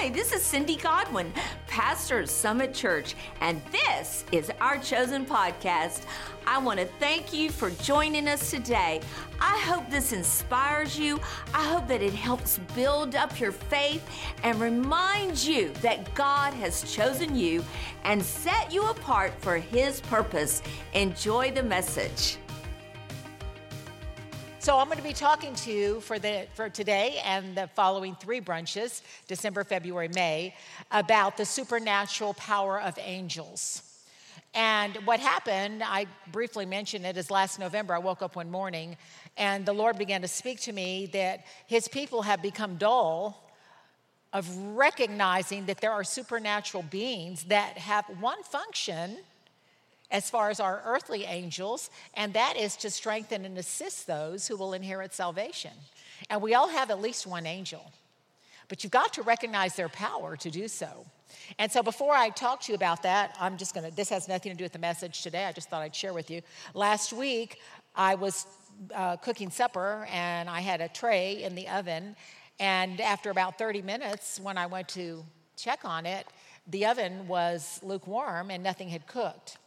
Hi, this is Cindy Godwin, pastor of Summit Church, and this is our chosen podcast. I want to thank you for joining us today. I hope this inspires you. I hope that it helps build up your faith and remind you that God has chosen you and set you apart for His purpose. Enjoy the message. So I'm going to be talking to you for the for today and the following three brunches, December, February, May, about the supernatural power of angels. And what happened, I briefly mentioned it, is last November I woke up one morning and the Lord began to speak to me that his people have become dull of recognizing that there are supernatural beings that have one function as far as our earthly angels, and that is to strengthen and assist those who will inherit salvation. And we all have at least one angel, but you've got to recognize their power to do so. And so, before I talk to you about that, I'm just gonna, this has nothing to do with the message today. I just thought I'd share with you. Last week, I was uh, cooking supper and I had a tray in the oven. And after about 30 minutes, when I went to check on it, the oven was lukewarm and nothing had cooked.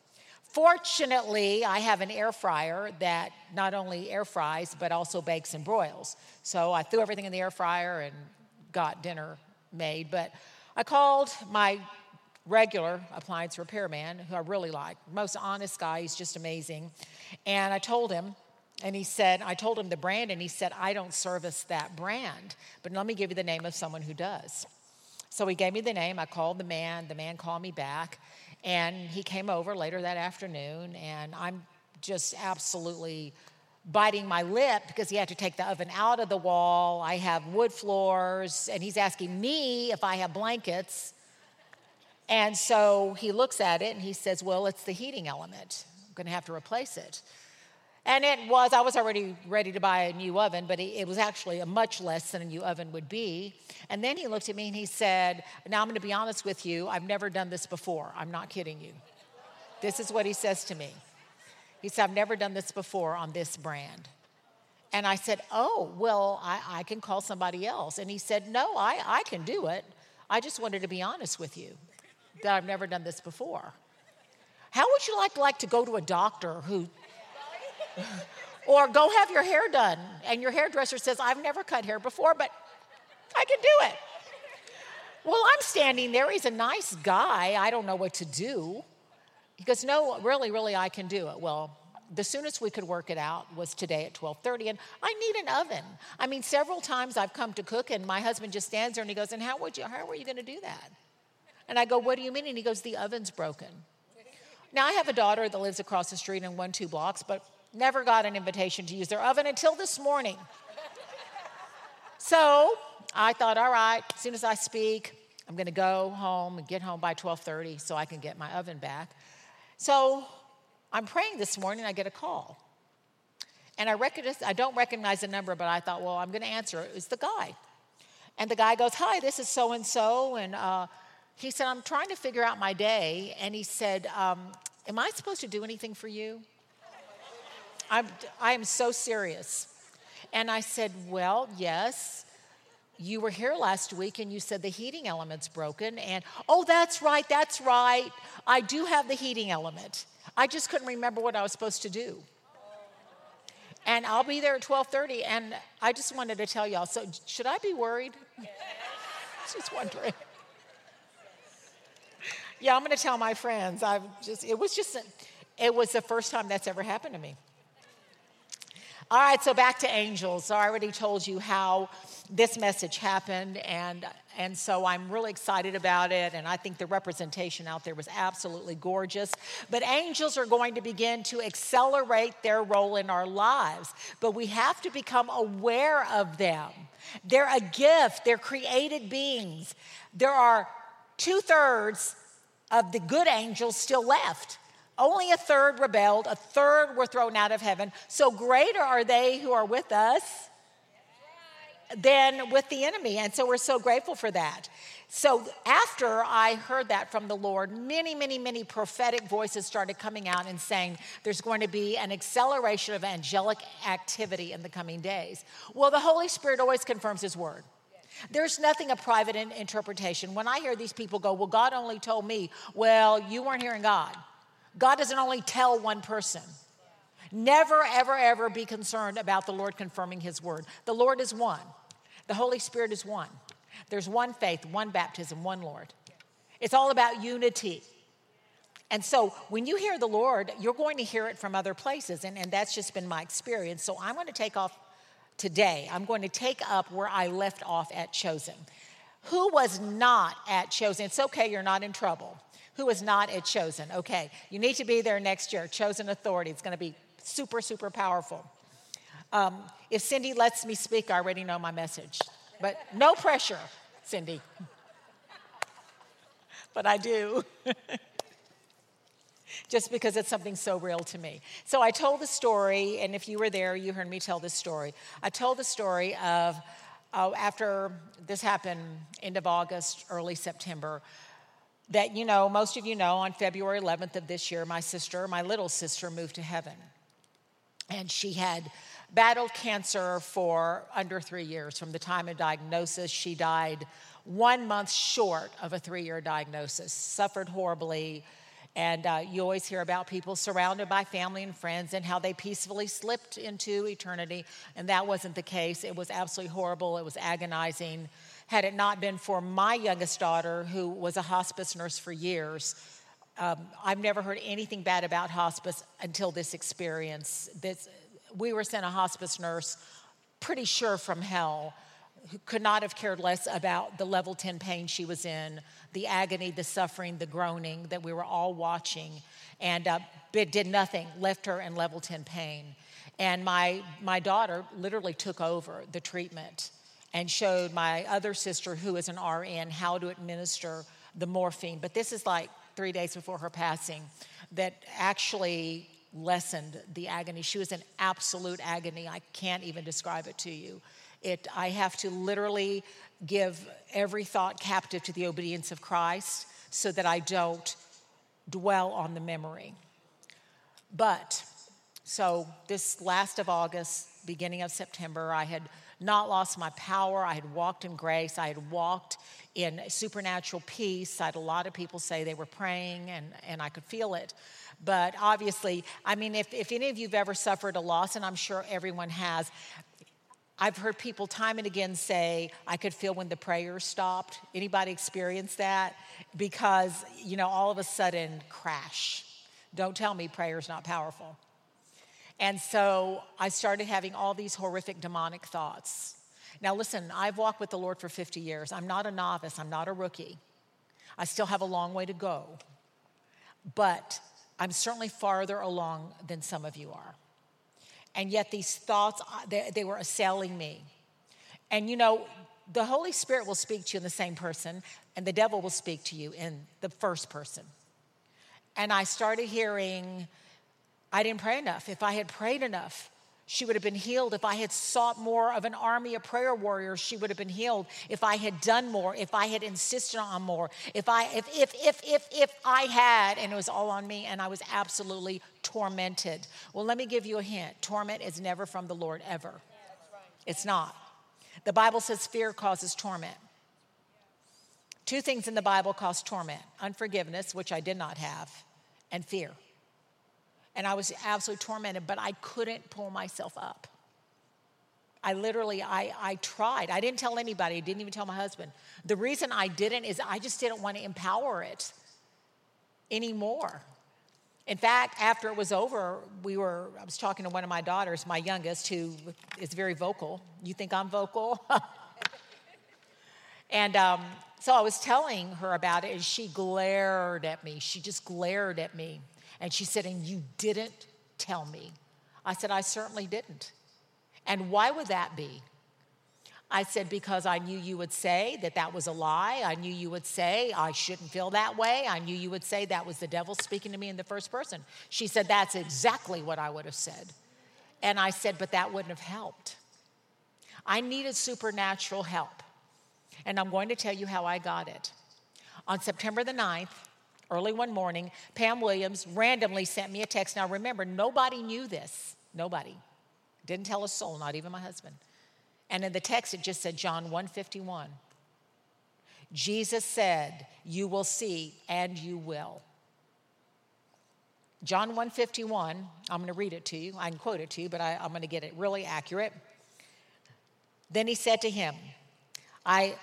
Fortunately, I have an air fryer that not only air fries, but also bakes and broils. So I threw everything in the air fryer and got dinner made. But I called my regular appliance repairman, who I really like, most honest guy, he's just amazing. And I told him, and he said, I told him the brand, and he said, I don't service that brand, but let me give you the name of someone who does. So he gave me the name. I called the man. The man called me back. And he came over later that afternoon, and I'm just absolutely biting my lip because he had to take the oven out of the wall. I have wood floors, and he's asking me if I have blankets. And so he looks at it and he says, Well, it's the heating element. I'm going to have to replace it. And it was, I was already ready to buy a new oven, but it was actually a much less than a new oven would be. And then he looked at me and he said, Now I'm going to be honest with you, I've never done this before. I'm not kidding you. This is what he says to me. He said, I've never done this before on this brand. And I said, Oh, well, I, I can call somebody else. And he said, No, I, I can do it. I just wanted to be honest with you that I've never done this before. How would you like, like to go to a doctor who or go have your hair done, and your hairdresser says, I've never cut hair before, but I can do it. Well, I'm standing there. He's a nice guy. I don't know what to do. He goes, No, really, really, I can do it. Well, the soonest we could work it out was today at 12:30 and I need an oven. I mean several times I've come to cook and my husband just stands there and he goes, "And how would you how are you going to do that?" And I go, "What do you mean?" And he goes, "The oven's broken." Now I have a daughter that lives across the street in one two blocks, but never got an invitation to use their oven until this morning. so I thought, all right, as soon as I speak, I'm going to go home and get home by 12:30 so I can get my oven back. So I'm praying this morning. I get a call, and I recognize I don't recognize the number, but I thought, well, I'm going to answer it. It's the guy, and the guy goes, "Hi, this is so and so," and uh, he said, "I'm trying to figure out my day," and he said, um, "Am I supposed to do anything for you?" I'm, I am so serious. And I said, Well, yes. You were here last week and you said the heating element's broken. And oh, that's right, that's right. I do have the heating element. I just couldn't remember what I was supposed to do. And I'll be there at 12:30. And I just wanted to tell y'all. So should I be worried? just wondering. Yeah, I'm going to tell my friends. I just it was just it was the first time that's ever happened to me. All right, so back to angels. I already told you how this message happened, and, and so I'm really excited about it. And I think the representation out there was absolutely gorgeous. But angels are going to begin to accelerate their role in our lives, but we have to become aware of them. They're a gift, they're created beings. There are two thirds of the good angels still left. Only a third rebelled, a third were thrown out of heaven. So greater are they who are with us than with the enemy. And so we're so grateful for that. So after I heard that from the Lord, many, many, many prophetic voices started coming out and saying there's going to be an acceleration of angelic activity in the coming days. Well, the Holy Spirit always confirms His word. There's nothing a private interpretation. When I hear these people go, Well, God only told me, well, you weren't hearing God. God doesn't only tell one person. Never, ever, ever be concerned about the Lord confirming his word. The Lord is one, the Holy Spirit is one. There's one faith, one baptism, one Lord. It's all about unity. And so when you hear the Lord, you're going to hear it from other places. And, and that's just been my experience. So I'm going to take off today. I'm going to take up where I left off at Chosen. Who was not at Chosen? It's okay, you're not in trouble. Who was not at Chosen? Okay, you need to be there next year. Chosen Authority. It's going to be super, super powerful. Um, if Cindy lets me speak, I already know my message. But no pressure, Cindy. but I do. Just because it's something so real to me. So I told the story, and if you were there, you heard me tell this story. I told the story of uh, after this happened, end of August, early September, that you know, most of you know, on February 11th of this year, my sister, my little sister, moved to heaven. And she had battled cancer for under three years. From the time of diagnosis, she died one month short of a three year diagnosis, suffered horribly. And uh, you always hear about people surrounded by family and friends and how they peacefully slipped into eternity. And that wasn't the case. It was absolutely horrible. It was agonizing. Had it not been for my youngest daughter, who was a hospice nurse for years, um, I've never heard anything bad about hospice until this experience. This, we were sent a hospice nurse, pretty sure from hell, who could not have cared less about the level 10 pain she was in, the agony, the suffering, the groaning that we were all watching, and uh, did nothing, left her in level 10 pain. And my, my daughter literally took over the treatment and showed my other sister, who is an RN, how to administer the morphine. But this is like three days before her passing that actually lessened the agony. She was in absolute agony. I can't even describe it to you. It, I have to literally give every thought captive to the obedience of Christ so that I don't dwell on the memory. But, so this last of August, beginning of September, I had not lost my power. I had walked in grace. I had walked in supernatural peace. I had a lot of people say they were praying, and, and I could feel it. But obviously, I mean, if, if any of you have ever suffered a loss, and I'm sure everyone has, I've heard people time and again say, I could feel when the prayers stopped. Anybody experience that? Because, you know, all of a sudden, crash. Don't tell me prayer's not powerful. And so I started having all these horrific demonic thoughts. Now, listen, I've walked with the Lord for 50 years. I'm not a novice, I'm not a rookie. I still have a long way to go. But I'm certainly farther along than some of you are. And yet, these thoughts, uh, they, they were assailing me. And you know, the Holy Spirit will speak to you in the same person, and the devil will speak to you in the first person. And I started hearing, I didn't pray enough. If I had prayed enough, she would have been healed. If I had sought more of an army of prayer warriors, she would have been healed. If I had done more, if I had insisted on more, if I if if if if if I had, and it was all on me, and I was absolutely tormented. Well, let me give you a hint. Torment is never from the Lord ever. It's not. The Bible says fear causes torment. Two things in the Bible cause torment unforgiveness, which I did not have, and fear and I was absolutely tormented, but I couldn't pull myself up. I literally, I, I tried. I didn't tell anybody. I didn't even tell my husband. The reason I didn't is I just didn't want to empower it anymore. In fact, after it was over, we were, I was talking to one of my daughters, my youngest, who is very vocal. You think I'm vocal? and um, so I was telling her about it, and she glared at me. She just glared at me. And she said, And you didn't tell me. I said, I certainly didn't. And why would that be? I said, Because I knew you would say that that was a lie. I knew you would say I shouldn't feel that way. I knew you would say that was the devil speaking to me in the first person. She said, That's exactly what I would have said. And I said, But that wouldn't have helped. I needed supernatural help. And I'm going to tell you how I got it. On September the 9th, early one morning, Pam Williams randomly sent me a text. Now, remember, nobody knew this. Nobody. Didn't tell a soul, not even my husband. And in the text, it just said John 151. Jesus said, You will see and you will. John 151, I'm going to read it to you. I can quote it to you, but I, I'm going to get it really accurate. Then he said to him, I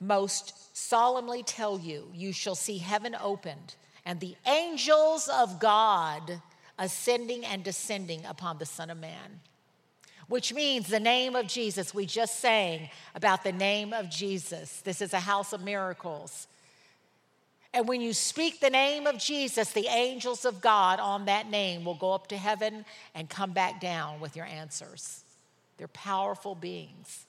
most solemnly tell you, you shall see heaven opened and the angels of God ascending and descending upon the Son of Man. Which means the name of Jesus. We just sang about the name of Jesus. This is a house of miracles. And when you speak the name of Jesus, the angels of God on that name will go up to heaven and come back down with your answers. They're powerful beings.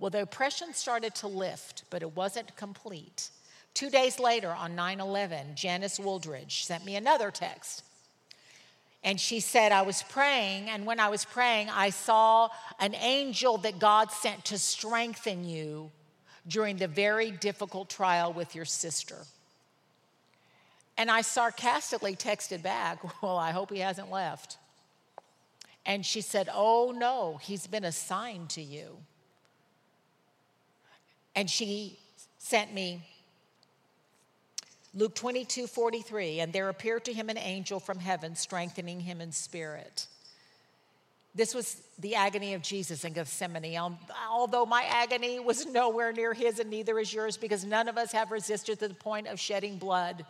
Well, the oppression started to lift, but it wasn't complete. Two days later, on 9 11, Janice Wooldridge sent me another text. And she said, I was praying, and when I was praying, I saw an angel that God sent to strengthen you during the very difficult trial with your sister. And I sarcastically texted back, Well, I hope he hasn't left. And she said, Oh, no, he's been assigned to you. And she sent me Luke 22, 43, and there appeared to him an angel from heaven, strengthening him in spirit. This was the agony of Jesus in Gethsemane. Um, although my agony was nowhere near his and neither is yours, because none of us have resisted to the point of shedding blood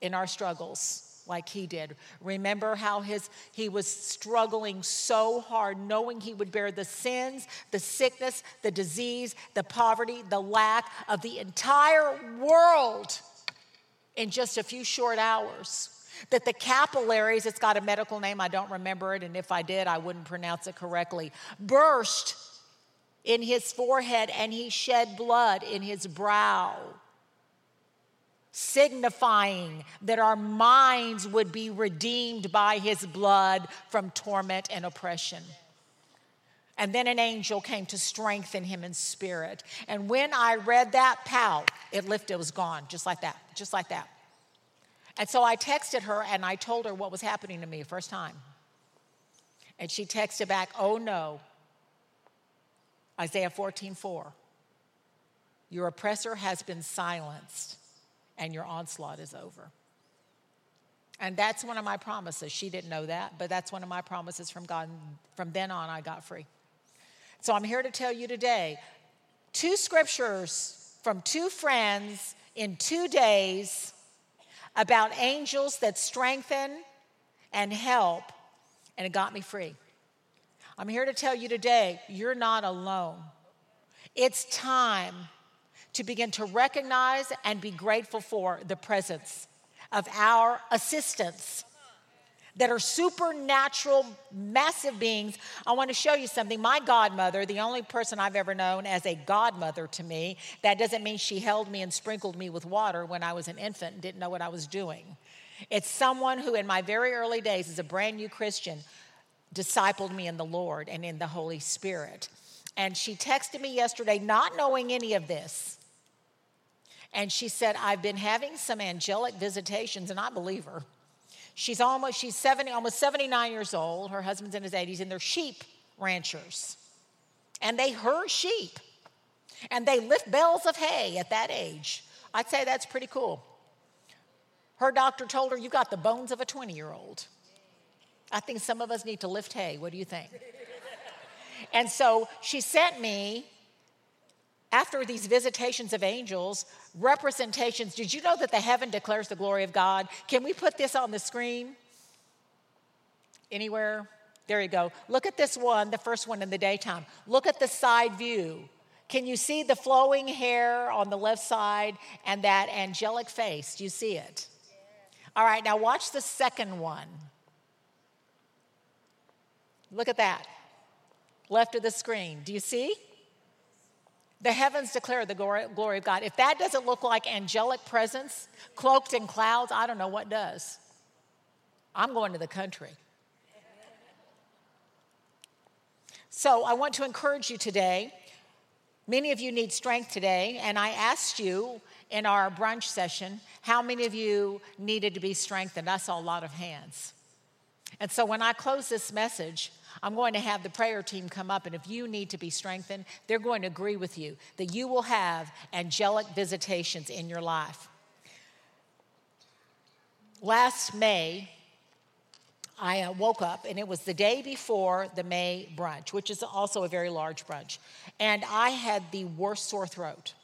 in our struggles like he did. Remember how his he was struggling so hard knowing he would bear the sins, the sickness, the disease, the poverty, the lack of the entire world in just a few short hours. That the capillaries, it's got a medical name, I don't remember it, and if I did, I wouldn't pronounce it correctly, burst in his forehead and he shed blood in his brow, signifying that our minds would be redeemed by his blood from torment and oppression. And then an angel came to strengthen him in spirit. And when I read that, pow, it lifted, it was gone, just like that, just like that. And so I texted her and I told her what was happening to me first time. And she texted back, oh no, Isaiah 14, 4. Your oppressor has been silenced and your onslaught is over. And that's one of my promises. She didn't know that, but that's one of my promises from God. From then on, I got free. So I'm here to tell you today two scriptures from two friends in two days about angels that strengthen and help, and it got me free. I'm here to tell you today you're not alone. It's time to begin to recognize and be grateful for the presence of our assistants that are supernatural, massive beings. I want to show you something. My godmother, the only person I've ever known as a godmother to me, that doesn't mean she held me and sprinkled me with water when I was an infant and didn't know what I was doing. It's someone who, in my very early days as a brand new Christian, discipled me in the Lord and in the Holy Spirit. And she texted me yesterday, not knowing any of this. And she said, I've been having some angelic visitations, and I believe her. She's almost, she's 70, almost 79 years old. Her husband's in his 80s, and they're sheep ranchers. And they herd sheep. And they lift bales of hay at that age. I'd say that's pretty cool. Her doctor told her, You've got the bones of a 20 year old. I think some of us need to lift hay. What do you think? and so she sent me after these visitations of angels, representations, did you know that the heaven declares the glory of God? Can we put this on the screen? Anywhere? There you go. Look at this one, the first one in the daytime. Look at the side view. Can you see the flowing hair on the left side and that angelic face? Do you see it? All right, now watch the second one. Look at that. Left of the screen. Do you see? The heavens declare the glory of God. If that doesn't look like angelic presence, cloaked in clouds, I don't know what does. I'm going to the country. So I want to encourage you today. Many of you need strength today, and I asked you in our brunch session how many of you needed to be strengthened. I saw a lot of hands. And so when I close this message, I'm going to have the prayer team come up, and if you need to be strengthened, they're going to agree with you that you will have angelic visitations in your life. Last May, I uh, woke up and it was the day before the May brunch, which is also a very large brunch. And I had the worst sore throat.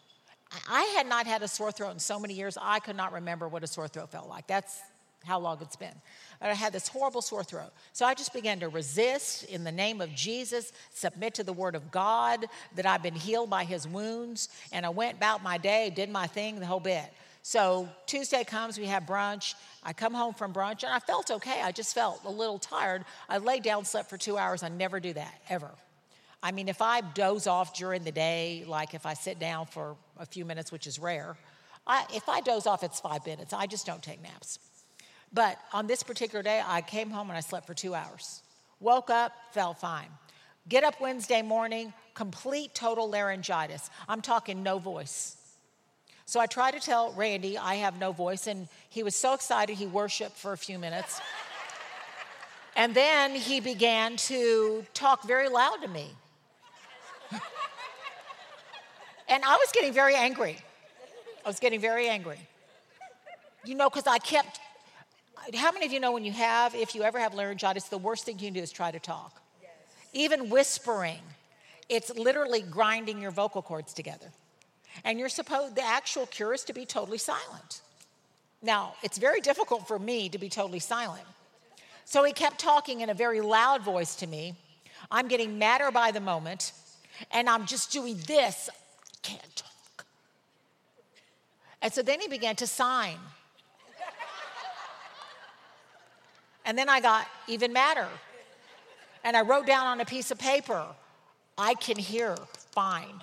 I had not had a sore throat in so many years, I could not remember what a sore throat felt like. That's how long it's been. And I had this horrible sore throat. So I just began to resist in the name of Jesus, submit to the word of God, that I've been healed by his wounds. And I went about my day, did my thing, the whole bit. So Tuesday comes, we have brunch. I come home from brunch and I felt okay. I just felt a little tired. I lay down, slept for two hours. I never do that, ever. I mean, if I doze off during the day, like if I sit down for a few minutes, which is rare, I, if I doze off, it's five minutes. I just don't take naps. But on this particular day, I came home and I slept for two hours. Woke up, felt fine. Get up Wednesday morning, complete total laryngitis. I'm talking no voice. So I tried to tell Randy I have no voice, and he was so excited he worshiped for a few minutes. and then he began to talk very loud to me. and I was getting very angry. I was getting very angry. You know, because I kept. How many of you know when you have, if you ever have laryngitis, the worst thing you can do is try to talk? Yes. Even whispering, it's literally grinding your vocal cords together. And you're supposed, the actual cure is to be totally silent. Now, it's very difficult for me to be totally silent. So he kept talking in a very loud voice to me. I'm getting madder by the moment, and I'm just doing this. I can't talk. And so then he began to sign. And then I got even madder. And I wrote down on a piece of paper, I can hear fine.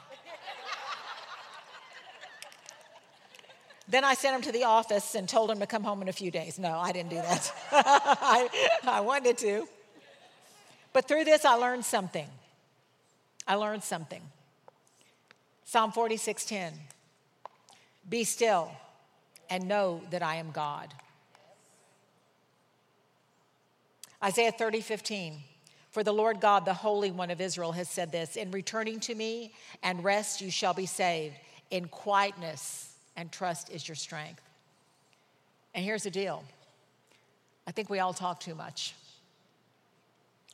Then I sent him to the office and told him to come home in a few days. No, I didn't do that. I, I wanted to. But through this, I learned something. I learned something. Psalm 46:10. Be still and know that I am God. Isaiah 30, 15. For the Lord God, the Holy One of Israel, has said this In returning to me and rest, you shall be saved. In quietness, and trust is your strength. And here's the deal I think we all talk too much.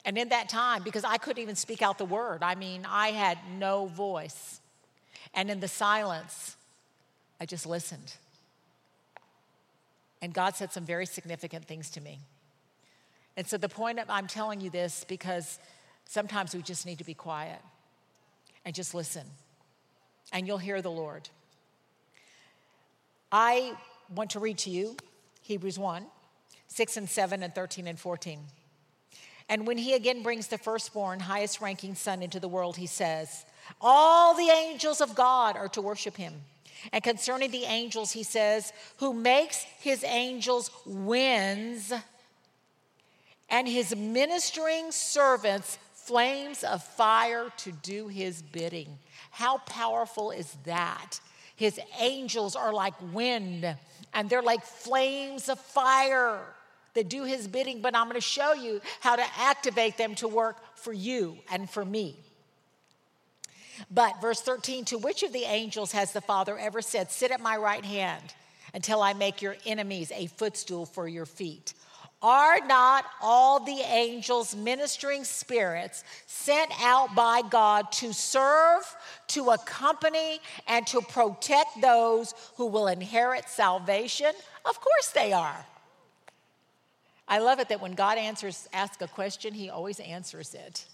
And in that time, because I couldn't even speak out the word, I mean, I had no voice. And in the silence, I just listened. And God said some very significant things to me. And so the point of I'm telling you this because sometimes we just need to be quiet and just listen. And you'll hear the Lord. I want to read to you Hebrews 1 6 and 7 and 13 and 14. And when he again brings the firstborn, highest ranking son into the world, he says, All the angels of God are to worship him. And concerning the angels, he says, Who makes his angels winds and his ministering servants flames of fire to do his bidding. How powerful is that? His angels are like wind and they're like flames of fire that do his bidding, but I'm going to show you how to activate them to work for you and for me. But verse 13, to which of the angels has the Father ever said, Sit at my right hand until I make your enemies a footstool for your feet? Are not all the angels ministering spirits sent out by God to serve, to accompany, and to protect those who will inherit salvation? Of course they are. I love it that when God answers, asks a question, he always answers it.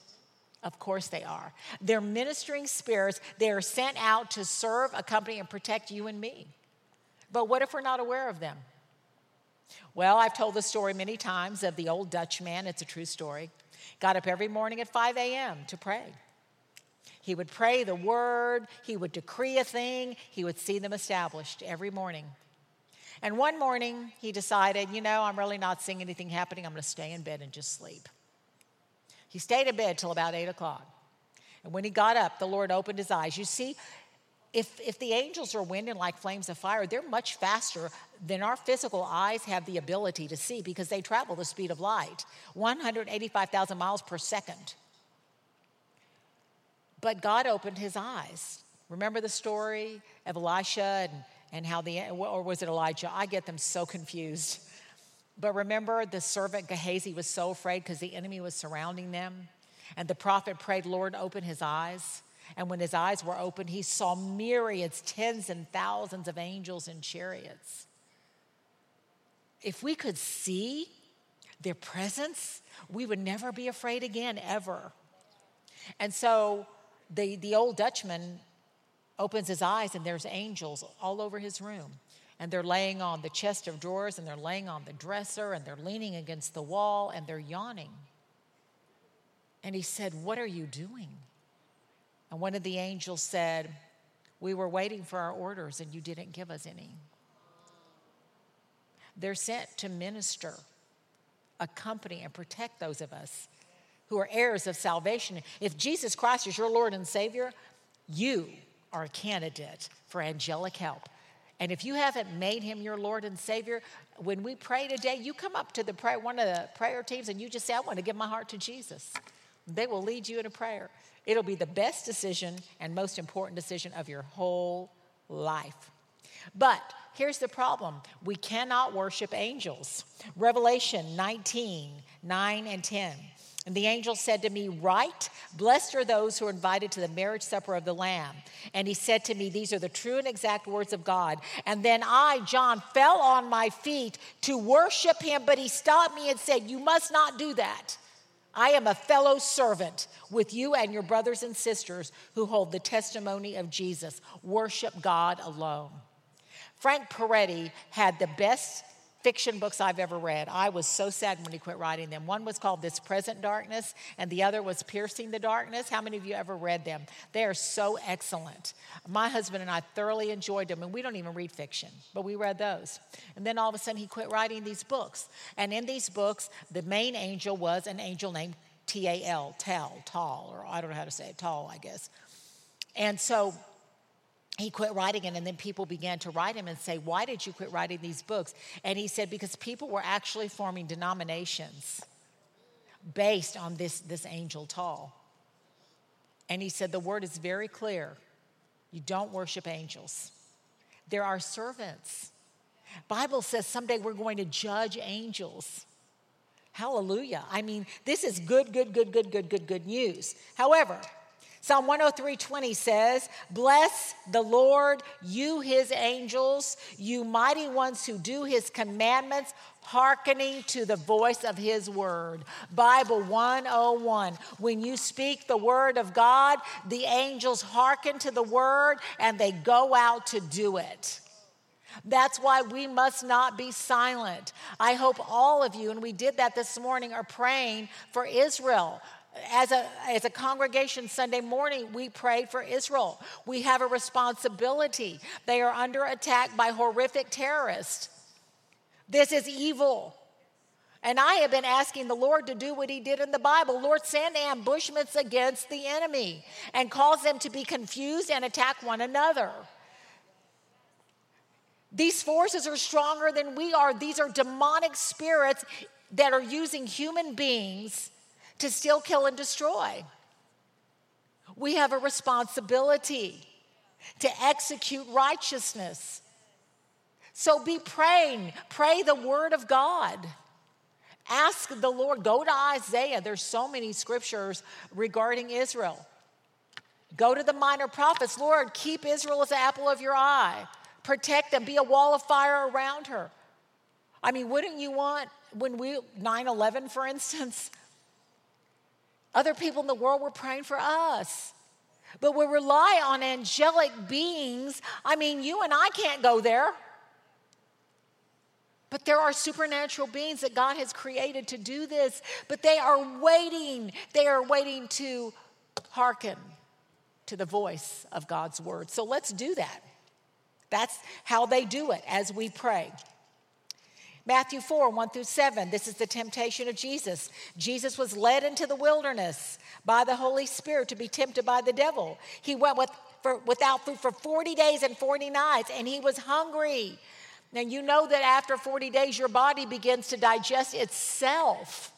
Of course they are. They're ministering spirits. They are sent out to serve, accompany, and protect you and me. But what if we're not aware of them? Well, I've told the story many times of the old Dutch man. It's a true story. Got up every morning at 5 a.m. to pray. He would pray the word, he would decree a thing, he would see them established every morning. And one morning, he decided, you know, I'm really not seeing anything happening. I'm going to stay in bed and just sleep. He stayed in bed till about 8 o'clock. And when he got up, the Lord opened his eyes. You see, if, if the angels are winding like flames of fire, they're much faster than our physical eyes have the ability to see because they travel the speed of light 185,000 miles per second. But God opened his eyes. Remember the story of Elisha and, and how the, or was it Elijah? I get them so confused. But remember, the servant Gehazi was so afraid because the enemy was surrounding them. And the prophet prayed, Lord, open his eyes. And when his eyes were opened, he saw myriads, tens and thousands of angels in chariots. If we could see their presence, we would never be afraid again, ever. And so the, the old Dutchman opens his eyes, and there's angels all over his room. And they're laying on the chest of drawers, and they're laying on the dresser, and they're leaning against the wall, and they're yawning. And he said, What are you doing? And one of the angels said, We were waiting for our orders, and you didn't give us any. They're sent to minister, accompany, and protect those of us who are heirs of salvation. If Jesus Christ is your Lord and Savior, you are a candidate for angelic help. And if you haven't made him your Lord and Savior, when we pray today, you come up to the prayer, one of the prayer teams and you just say, I want to give my heart to Jesus. They will lead you in a prayer. It'll be the best decision and most important decision of your whole life. But here's the problem we cannot worship angels. Revelation 19 9 and 10. And the angel said to me, Write, blessed are those who are invited to the marriage supper of the Lamb. And he said to me, These are the true and exact words of God. And then I, John, fell on my feet to worship him, but he stopped me and said, You must not do that. I am a fellow servant with you and your brothers and sisters who hold the testimony of Jesus. Worship God alone. Frank Peretti had the best fiction books I've ever read. I was so sad when he quit writing them. One was called This Present Darkness, and the other was Piercing the Darkness. How many of you ever read them? They are so excellent. My husband and I thoroughly enjoyed them, and we don't even read fiction, but we read those. And then all of a sudden, he quit writing these books. And in these books, the main angel was an angel named T A L, Tal, Tall, or I don't know how to say it, Tall, I guess. And so he quit writing it, and then people began to write him and say, Why did you quit writing these books? And he said, Because people were actually forming denominations based on this, this angel tall. And he said, The word is very clear. You don't worship angels. There are servants. Bible says someday we're going to judge angels. Hallelujah. I mean, this is good, good, good, good, good, good, good news. However, Psalm 103:20 says, "Bless the Lord, you his angels, you mighty ones who do his commandments, hearkening to the voice of his word." Bible 101. When you speak the word of God, the angels hearken to the word and they go out to do it. That's why we must not be silent. I hope all of you, and we did that this morning, are praying for Israel as a, as a congregation Sunday morning, we prayed for Israel. We have a responsibility. They are under attack by horrific terrorists. This is evil. And I have been asking the Lord to do what He did in the Bible. Lord, send ambushments against the enemy and cause them to be confused and attack one another. These forces are stronger than we are. These are demonic spirits that are using human beings to steal, kill, and destroy. We have a responsibility to execute righteousness. So be praying, pray the word of God. Ask the Lord, go to Isaiah. There's so many scriptures regarding Israel. Go to the minor prophets. Lord, keep Israel as the apple of your eye. Protect them. Be a wall of fire around her. I mean, wouldn't you want, when we, 9 11, for instance, other people in the world were praying for us. But we rely on angelic beings. I mean, you and I can't go there. But there are supernatural beings that God has created to do this. But they are waiting. They are waiting to hearken to the voice of God's word. So let's do that. That's how they do it as we pray. Matthew 4, 1 through 7. This is the temptation of Jesus. Jesus was led into the wilderness by the Holy Spirit to be tempted by the devil. He went with for, without food for 40 days and 40 nights, and he was hungry. Now, you know that after 40 days, your body begins to digest itself.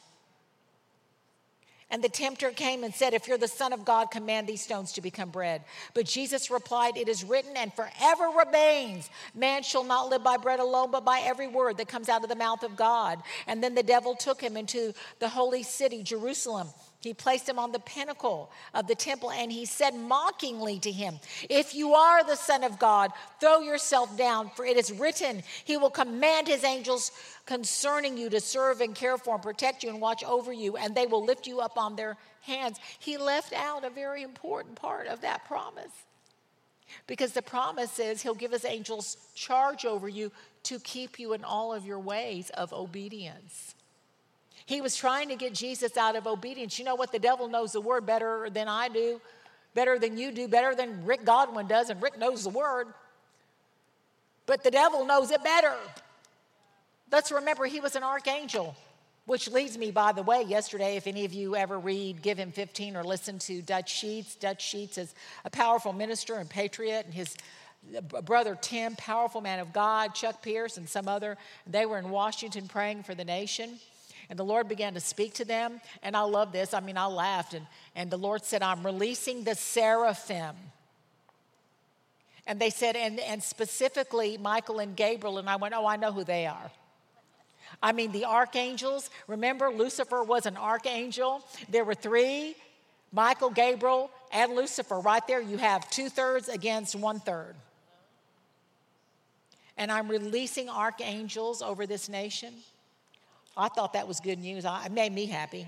And the tempter came and said, If you're the Son of God, command these stones to become bread. But Jesus replied, It is written and forever remains man shall not live by bread alone, but by every word that comes out of the mouth of God. And then the devil took him into the holy city, Jerusalem he placed him on the pinnacle of the temple and he said mockingly to him, If you are the Son of God, throw yourself down, for it is written, He will command His angels concerning you to serve and care for and protect you and watch over you, and they will lift you up on their hands. He left out a very important part of that promise. Because the promise is He'll give His angels charge over you to keep you in all of your ways of obedience. He was trying to get Jesus out of obedience. You know what? The devil knows the word better than I do, better than you do, better than Rick Godwin does, and Rick knows the word. But the devil knows it better. Let's remember he was an archangel, which leads me, by the way, yesterday, if any of you ever read Give Him 15 or listen to Dutch Sheets, Dutch Sheets is a powerful minister and patriot, and his brother Tim, powerful man of God, Chuck Pierce, and some other, they were in Washington praying for the nation. And the Lord began to speak to them. And I love this. I mean, I laughed. And, and the Lord said, I'm releasing the seraphim. And they said, and, and specifically Michael and Gabriel. And I went, Oh, I know who they are. I mean, the archangels. Remember, Lucifer was an archangel. There were three Michael, Gabriel, and Lucifer. Right there, you have two thirds against one third. And I'm releasing archangels over this nation. I thought that was good news. It made me happy.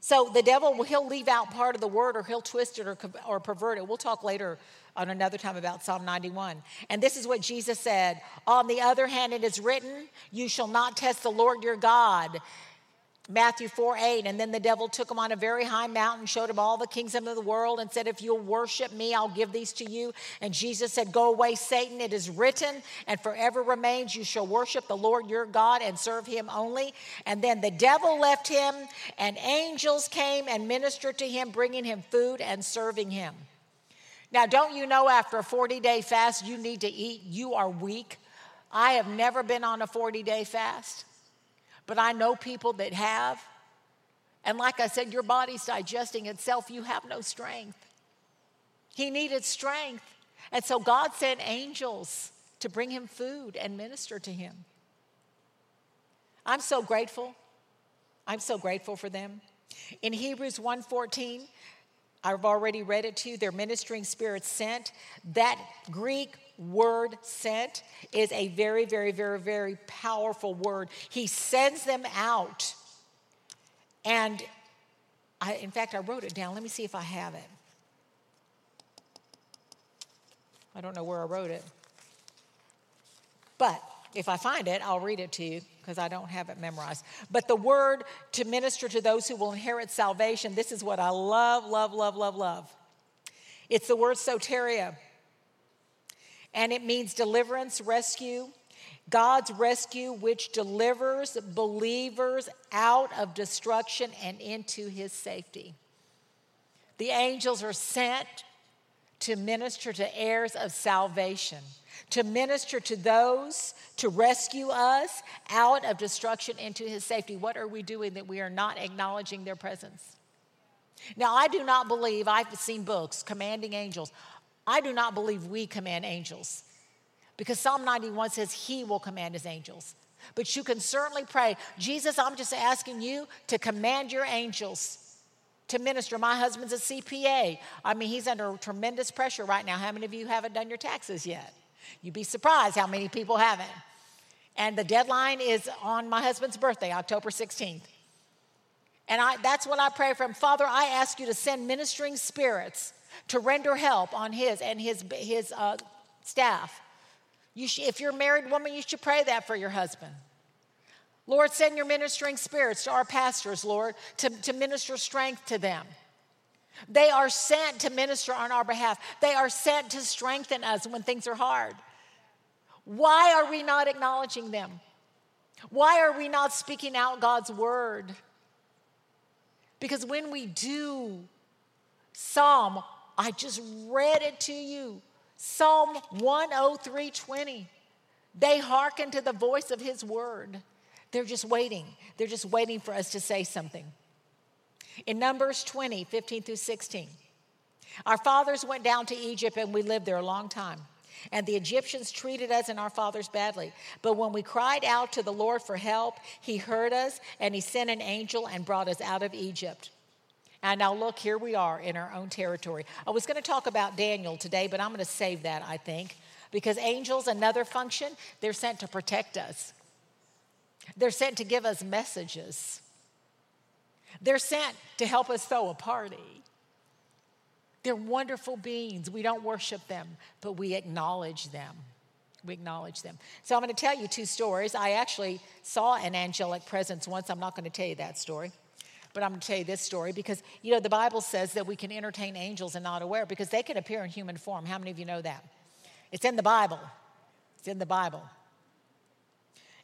So the devil, he'll leave out part of the word or he'll twist it or, or pervert it. We'll talk later on another time about Psalm 91. And this is what Jesus said On the other hand, it is written, You shall not test the Lord your God. Matthew 4 8. And then the devil took him on a very high mountain, showed him all the kingdoms of the world, and said, If you'll worship me, I'll give these to you. And Jesus said, Go away, Satan. It is written, and forever remains, you shall worship the Lord your God and serve him only. And then the devil left him, and angels came and ministered to him, bringing him food and serving him. Now, don't you know after a 40 day fast, you need to eat? You are weak. I have never been on a 40 day fast but I know people that have. And like I said, your body's digesting itself, you have no strength. He needed strength. And so God sent angels to bring him food and minister to him. I'm so grateful. I'm so grateful for them. In Hebrews 1:14, I've already read it to you. Their ministering spirits sent. That Greek word sent is a very, very, very, very powerful word. He sends them out. And I, in fact, I wrote it down. Let me see if I have it. I don't know where I wrote it. But if I find it, I'll read it to you because I don't have it memorized. But the word to minister to those who will inherit salvation, this is what I love, love, love, love, love. It's the word soteria and it means deliverance, rescue. God's rescue, which delivers believers out of destruction and into his safety. The angels are sent to minister to heirs of salvation, to minister to those, to rescue us out of destruction into his safety. What are we doing that we are not acknowledging their presence? Now, I do not believe, I've seen books, commanding angels. I do not believe we command angels because Psalm 91 says he will command his angels. But you can certainly pray, Jesus, I'm just asking you to command your angels to minister. My husband's a CPA. I mean, he's under tremendous pressure right now. How many of you haven't done your taxes yet? You'd be surprised how many people haven't. And the deadline is on my husband's birthday, October 16th. And I, that's what I pray for him. Father, I ask you to send ministering spirits to render help on his and his, his uh, staff. You sh- if you're a married woman, you should pray that for your husband. Lord, send your ministering spirits to our pastors, Lord, to, to minister strength to them. They are sent to minister on our behalf. They are sent to strengthen us when things are hard. Why are we not acknowledging them? Why are we not speaking out God's word? Because when we do, Psalm I just read it to you. Psalm 103:20. They hearken to the voice of his word. They're just waiting. They're just waiting for us to say something. In Numbers 20, 15 through 16, our fathers went down to Egypt and we lived there a long time. And the Egyptians treated us and our fathers badly. But when we cried out to the Lord for help, he heard us and he sent an angel and brought us out of Egypt. And now, look, here we are in our own territory. I was going to talk about Daniel today, but I'm going to save that, I think, because angels, another function, they're sent to protect us, they're sent to give us messages, they're sent to help us throw a party. They're wonderful beings. We don't worship them, but we acknowledge them. We acknowledge them. So I'm going to tell you two stories. I actually saw an angelic presence once. I'm not going to tell you that story. But I'm going to tell you this story because, you know, the Bible says that we can entertain angels and not aware because they can appear in human form. How many of you know that? It's in the Bible. It's in the Bible.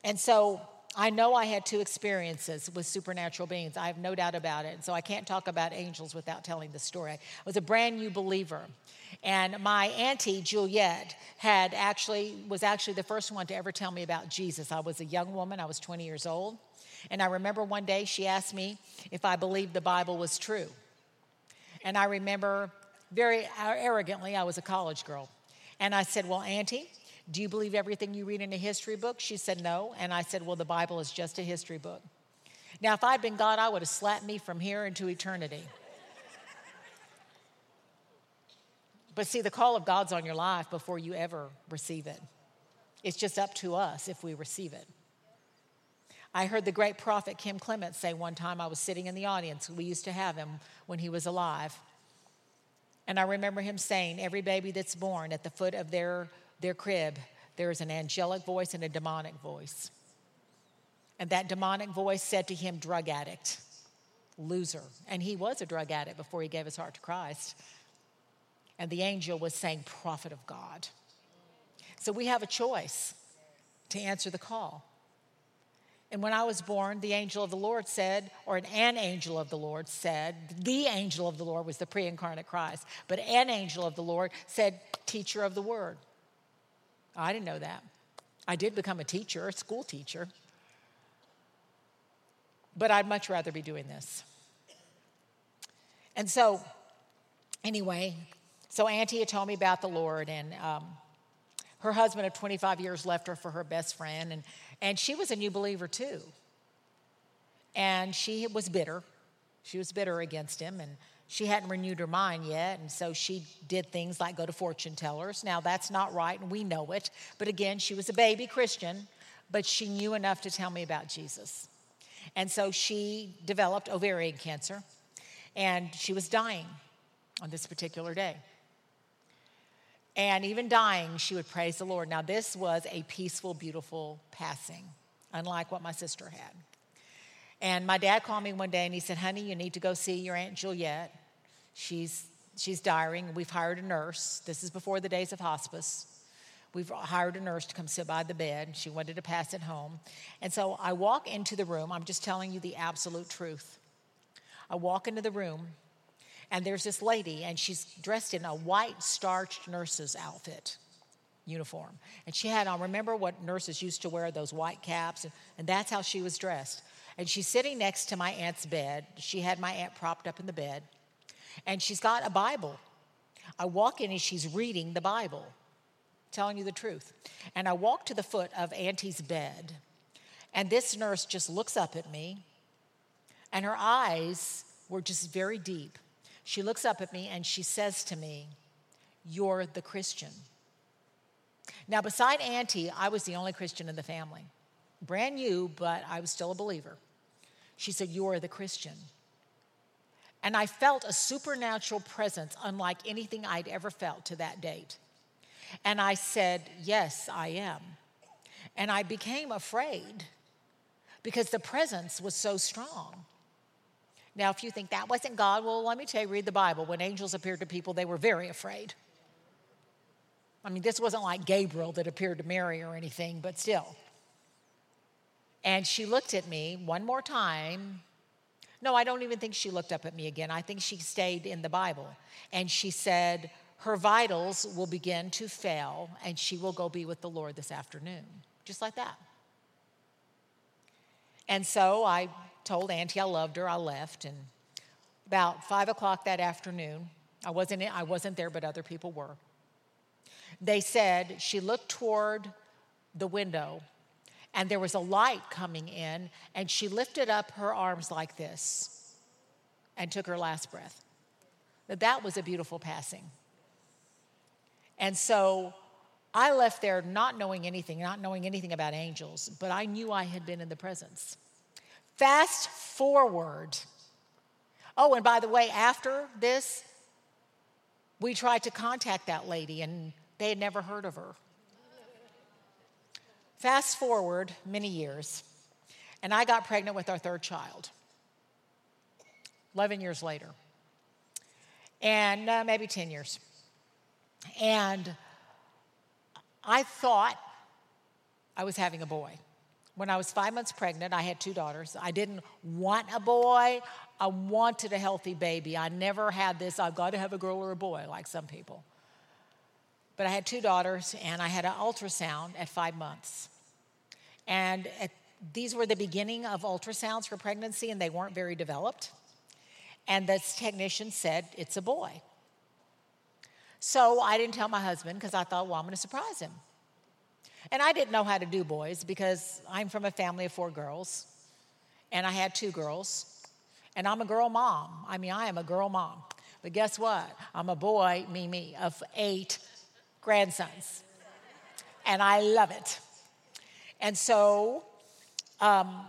And so I know I had two experiences with supernatural beings. I have no doubt about it. And so I can't talk about angels without telling the story. I was a brand new believer. And my auntie Juliet had actually was actually the first one to ever tell me about Jesus. I was a young woman, I was 20 years old. And I remember one day she asked me if I believed the Bible was true. And I remember very arrogantly, I was a college girl. And I said, Well, Auntie, do you believe everything you read in a history book? She said, No. And I said, Well, the Bible is just a history book. Now, if I'd been God, I would have slapped me from here into eternity. but see, the call of God's on your life before you ever receive it. It's just up to us if we receive it. I heard the great prophet Kim Clements say one time, I was sitting in the audience, we used to have him when he was alive. And I remember him saying, Every baby that's born at the foot of their, their crib, there is an angelic voice and a demonic voice. And that demonic voice said to him, Drug addict, loser. And he was a drug addict before he gave his heart to Christ. And the angel was saying, Prophet of God. So we have a choice to answer the call. And when I was born, the angel of the Lord said, or an, an angel of the Lord said, the angel of the Lord was the pre incarnate Christ, but an angel of the Lord said, teacher of the word. I didn't know that. I did become a teacher, a school teacher, but I'd much rather be doing this. And so, anyway, so Auntie had told me about the Lord, and um, her husband of 25 years left her for her best friend, and and she was a new believer too. And she was bitter. She was bitter against him, and she hadn't renewed her mind yet. And so she did things like go to fortune tellers. Now, that's not right, and we know it. But again, she was a baby Christian, but she knew enough to tell me about Jesus. And so she developed ovarian cancer, and she was dying on this particular day. And even dying, she would praise the Lord. Now, this was a peaceful, beautiful passing, unlike what my sister had. And my dad called me one day and he said, Honey, you need to go see your Aunt Juliet. She's, she's dying. We've hired a nurse. This is before the days of hospice. We've hired a nurse to come sit by the bed. She wanted to pass it home. And so I walk into the room. I'm just telling you the absolute truth. I walk into the room and there's this lady, and she's dressed in a white starched nurse's outfit uniform. And she had on, remember what nurses used to wear, those white caps? And, and that's how she was dressed. And she's sitting next to my aunt's bed. She had my aunt propped up in the bed. And she's got a Bible. I walk in and she's reading the Bible, telling you the truth. And I walk to the foot of Auntie's bed. And this nurse just looks up at me. And her eyes were just very deep. She looks up at me and she says to me, You're the Christian. Now, beside Auntie, I was the only Christian in the family. Brand new, but I was still a believer. She said, You're the Christian. And I felt a supernatural presence unlike anything I'd ever felt to that date. And I said, Yes, I am. And I became afraid because the presence was so strong. Now, if you think that wasn't God, well, let me tell you, read the Bible. When angels appeared to people, they were very afraid. I mean, this wasn't like Gabriel that appeared to Mary or anything, but still. And she looked at me one more time, No, I don't even think she looked up at me again. I think she stayed in the Bible. And she said, her vitals will begin to fail and she will go be with the Lord this afternoon. Just like that. And so I told Auntie I loved her. I left. And about five o'clock that afternoon, I wasn't, I wasn't there, but other people were. They said she looked toward the window and there was a light coming in, and she lifted up her arms like this and took her last breath. That that was a beautiful passing. And so I left there not knowing anything, not knowing anything about angels, but I knew I had been in the presence. Fast forward. Oh, and by the way, after this, we tried to contact that lady, and they had never heard of her. Fast forward many years, and I got pregnant with our third child 11 years later, and uh, maybe 10 years. And I thought I was having a boy. When I was five months pregnant, I had two daughters. I didn't want a boy, I wanted a healthy baby. I never had this, I've got to have a girl or a boy, like some people. But I had two daughters, and I had an ultrasound at five months. And at, these were the beginning of ultrasounds for pregnancy, and they weren't very developed. And this technician said, It's a boy. So I didn't tell my husband because I thought, well, I'm going to surprise him. And I didn't know how to do boys because I'm from a family of four girls, and I had two girls, and I'm a girl mom. I mean, I am a girl mom. But guess what? I'm a boy, me, me, of eight grandsons. And I love it. And so um,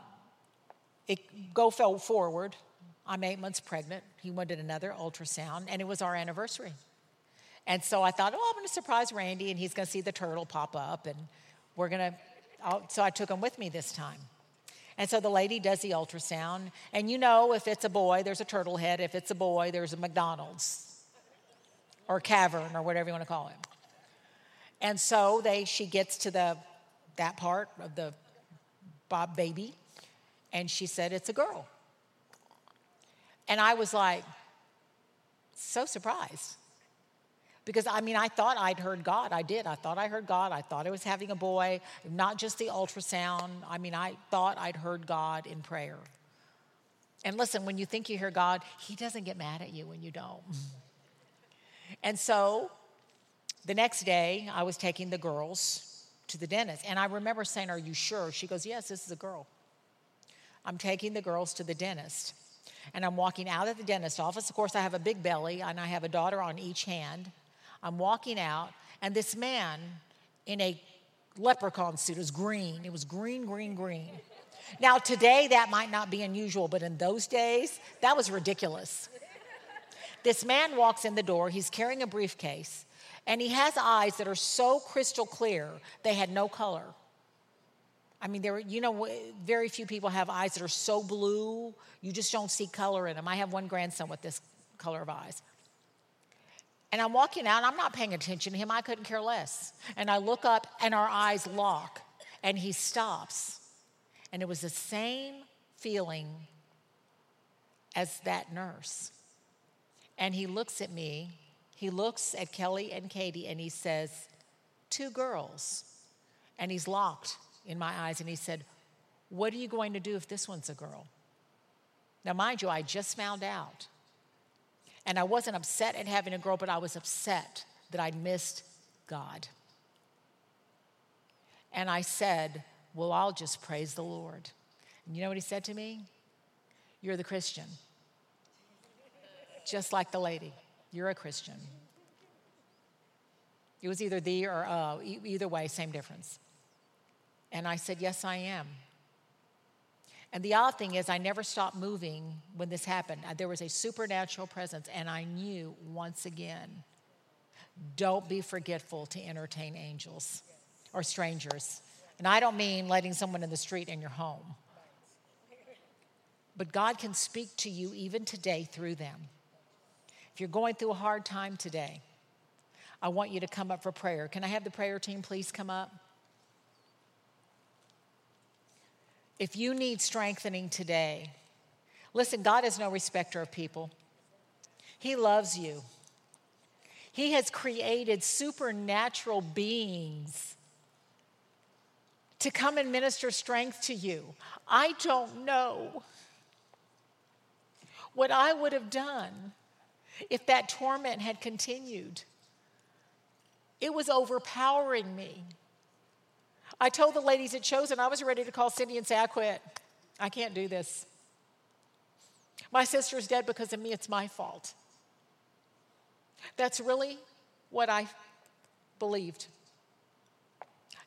it go fell forward. I'm eight months pregnant. He wanted another ultrasound, and it was our anniversary. And so I thought, oh, I'm going to surprise Randy, and he's going to see the turtle pop up, and we're going to. So I took him with me this time. And so the lady does the ultrasound, and you know, if it's a boy, there's a turtle head. If it's a boy, there's a McDonald's or cavern or whatever you want to call it. And so they, she gets to the that part of the Bob baby, and she said, It's a girl. And I was like, so surprised. Because I mean, I thought I'd heard God. I did. I thought I heard God. I thought I was having a boy, not just the ultrasound. I mean, I thought I'd heard God in prayer. And listen, when you think you hear God, He doesn't get mad at you when you don't. And so the next day, I was taking the girls to the dentist. And I remember saying, Are you sure? She goes, Yes, this is a girl. I'm taking the girls to the dentist. And I'm walking out of the dentist office. Of course, I have a big belly and I have a daughter on each hand. I'm walking out, and this man in a leprechaun suit is green. It was green, green, green. Now, today that might not be unusual, but in those days, that was ridiculous. This man walks in the door, he's carrying a briefcase, and he has eyes that are so crystal clear, they had no color. I mean, there, you know, very few people have eyes that are so blue, you just don't see color in them. I have one grandson with this color of eyes. And I'm walking out, I'm not paying attention to him. I couldn't care less. And I look up, and our eyes lock, and he stops. And it was the same feeling as that nurse. And he looks at me, he looks at Kelly and Katie and he says, Two girls. And he's locked in my eyes and he said, What are you going to do if this one's a girl? Now, mind you, I just found out. And I wasn't upset at having a girl, but I was upset that I'd missed God. And I said, Well, I'll just praise the Lord. And you know what he said to me? You're the Christian. Just like the lady. You're a Christian. It was either the or uh, either way, same difference. And I said, Yes, I am. And the odd thing is, I never stopped moving when this happened. There was a supernatural presence, and I knew once again don't be forgetful to entertain angels or strangers. And I don't mean letting someone in the street in your home, but God can speak to you even today through them. If you're going through a hard time today, I want you to come up for prayer. Can I have the prayer team please come up? If you need strengthening today, Listen, God is no respecter of people, He loves you. He has created supernatural beings to come and minister strength to you. I don't know what I would have done if that torment had continued. It was overpowering me. I told the ladies at Chosen I was ready to call Cindy and say, I quit. I can't do this. My sister's dead because of me. It's my fault. That's really what I believed.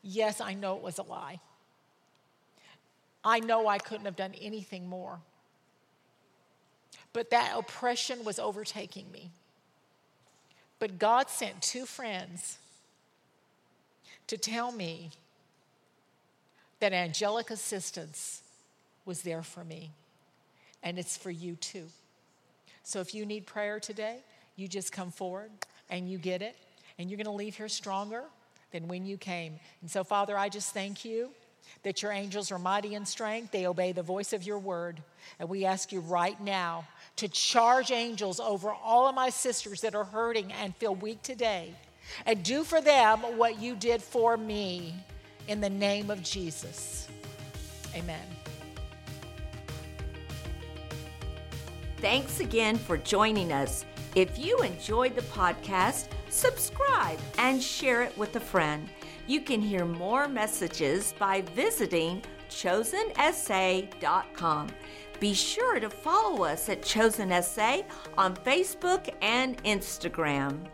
Yes, I know it was a lie. I know I couldn't have done anything more. But that oppression was overtaking me. But God sent two friends to tell me that angelic assistance was there for me. And it's for you too. So if you need prayer today, you just come forward and you get it. And you're going to leave here stronger than when you came. And so, Father, I just thank you that your angels are mighty in strength. They obey the voice of your word. And we ask you right now to charge angels over all of my sisters that are hurting and feel weak today. And do for them what you did for me in the name of Jesus. Amen. Thanks again for joining us. If you enjoyed the podcast, subscribe and share it with a friend. You can hear more messages by visiting chosensa.com. Be sure to follow us at Chosen SA on Facebook and Instagram.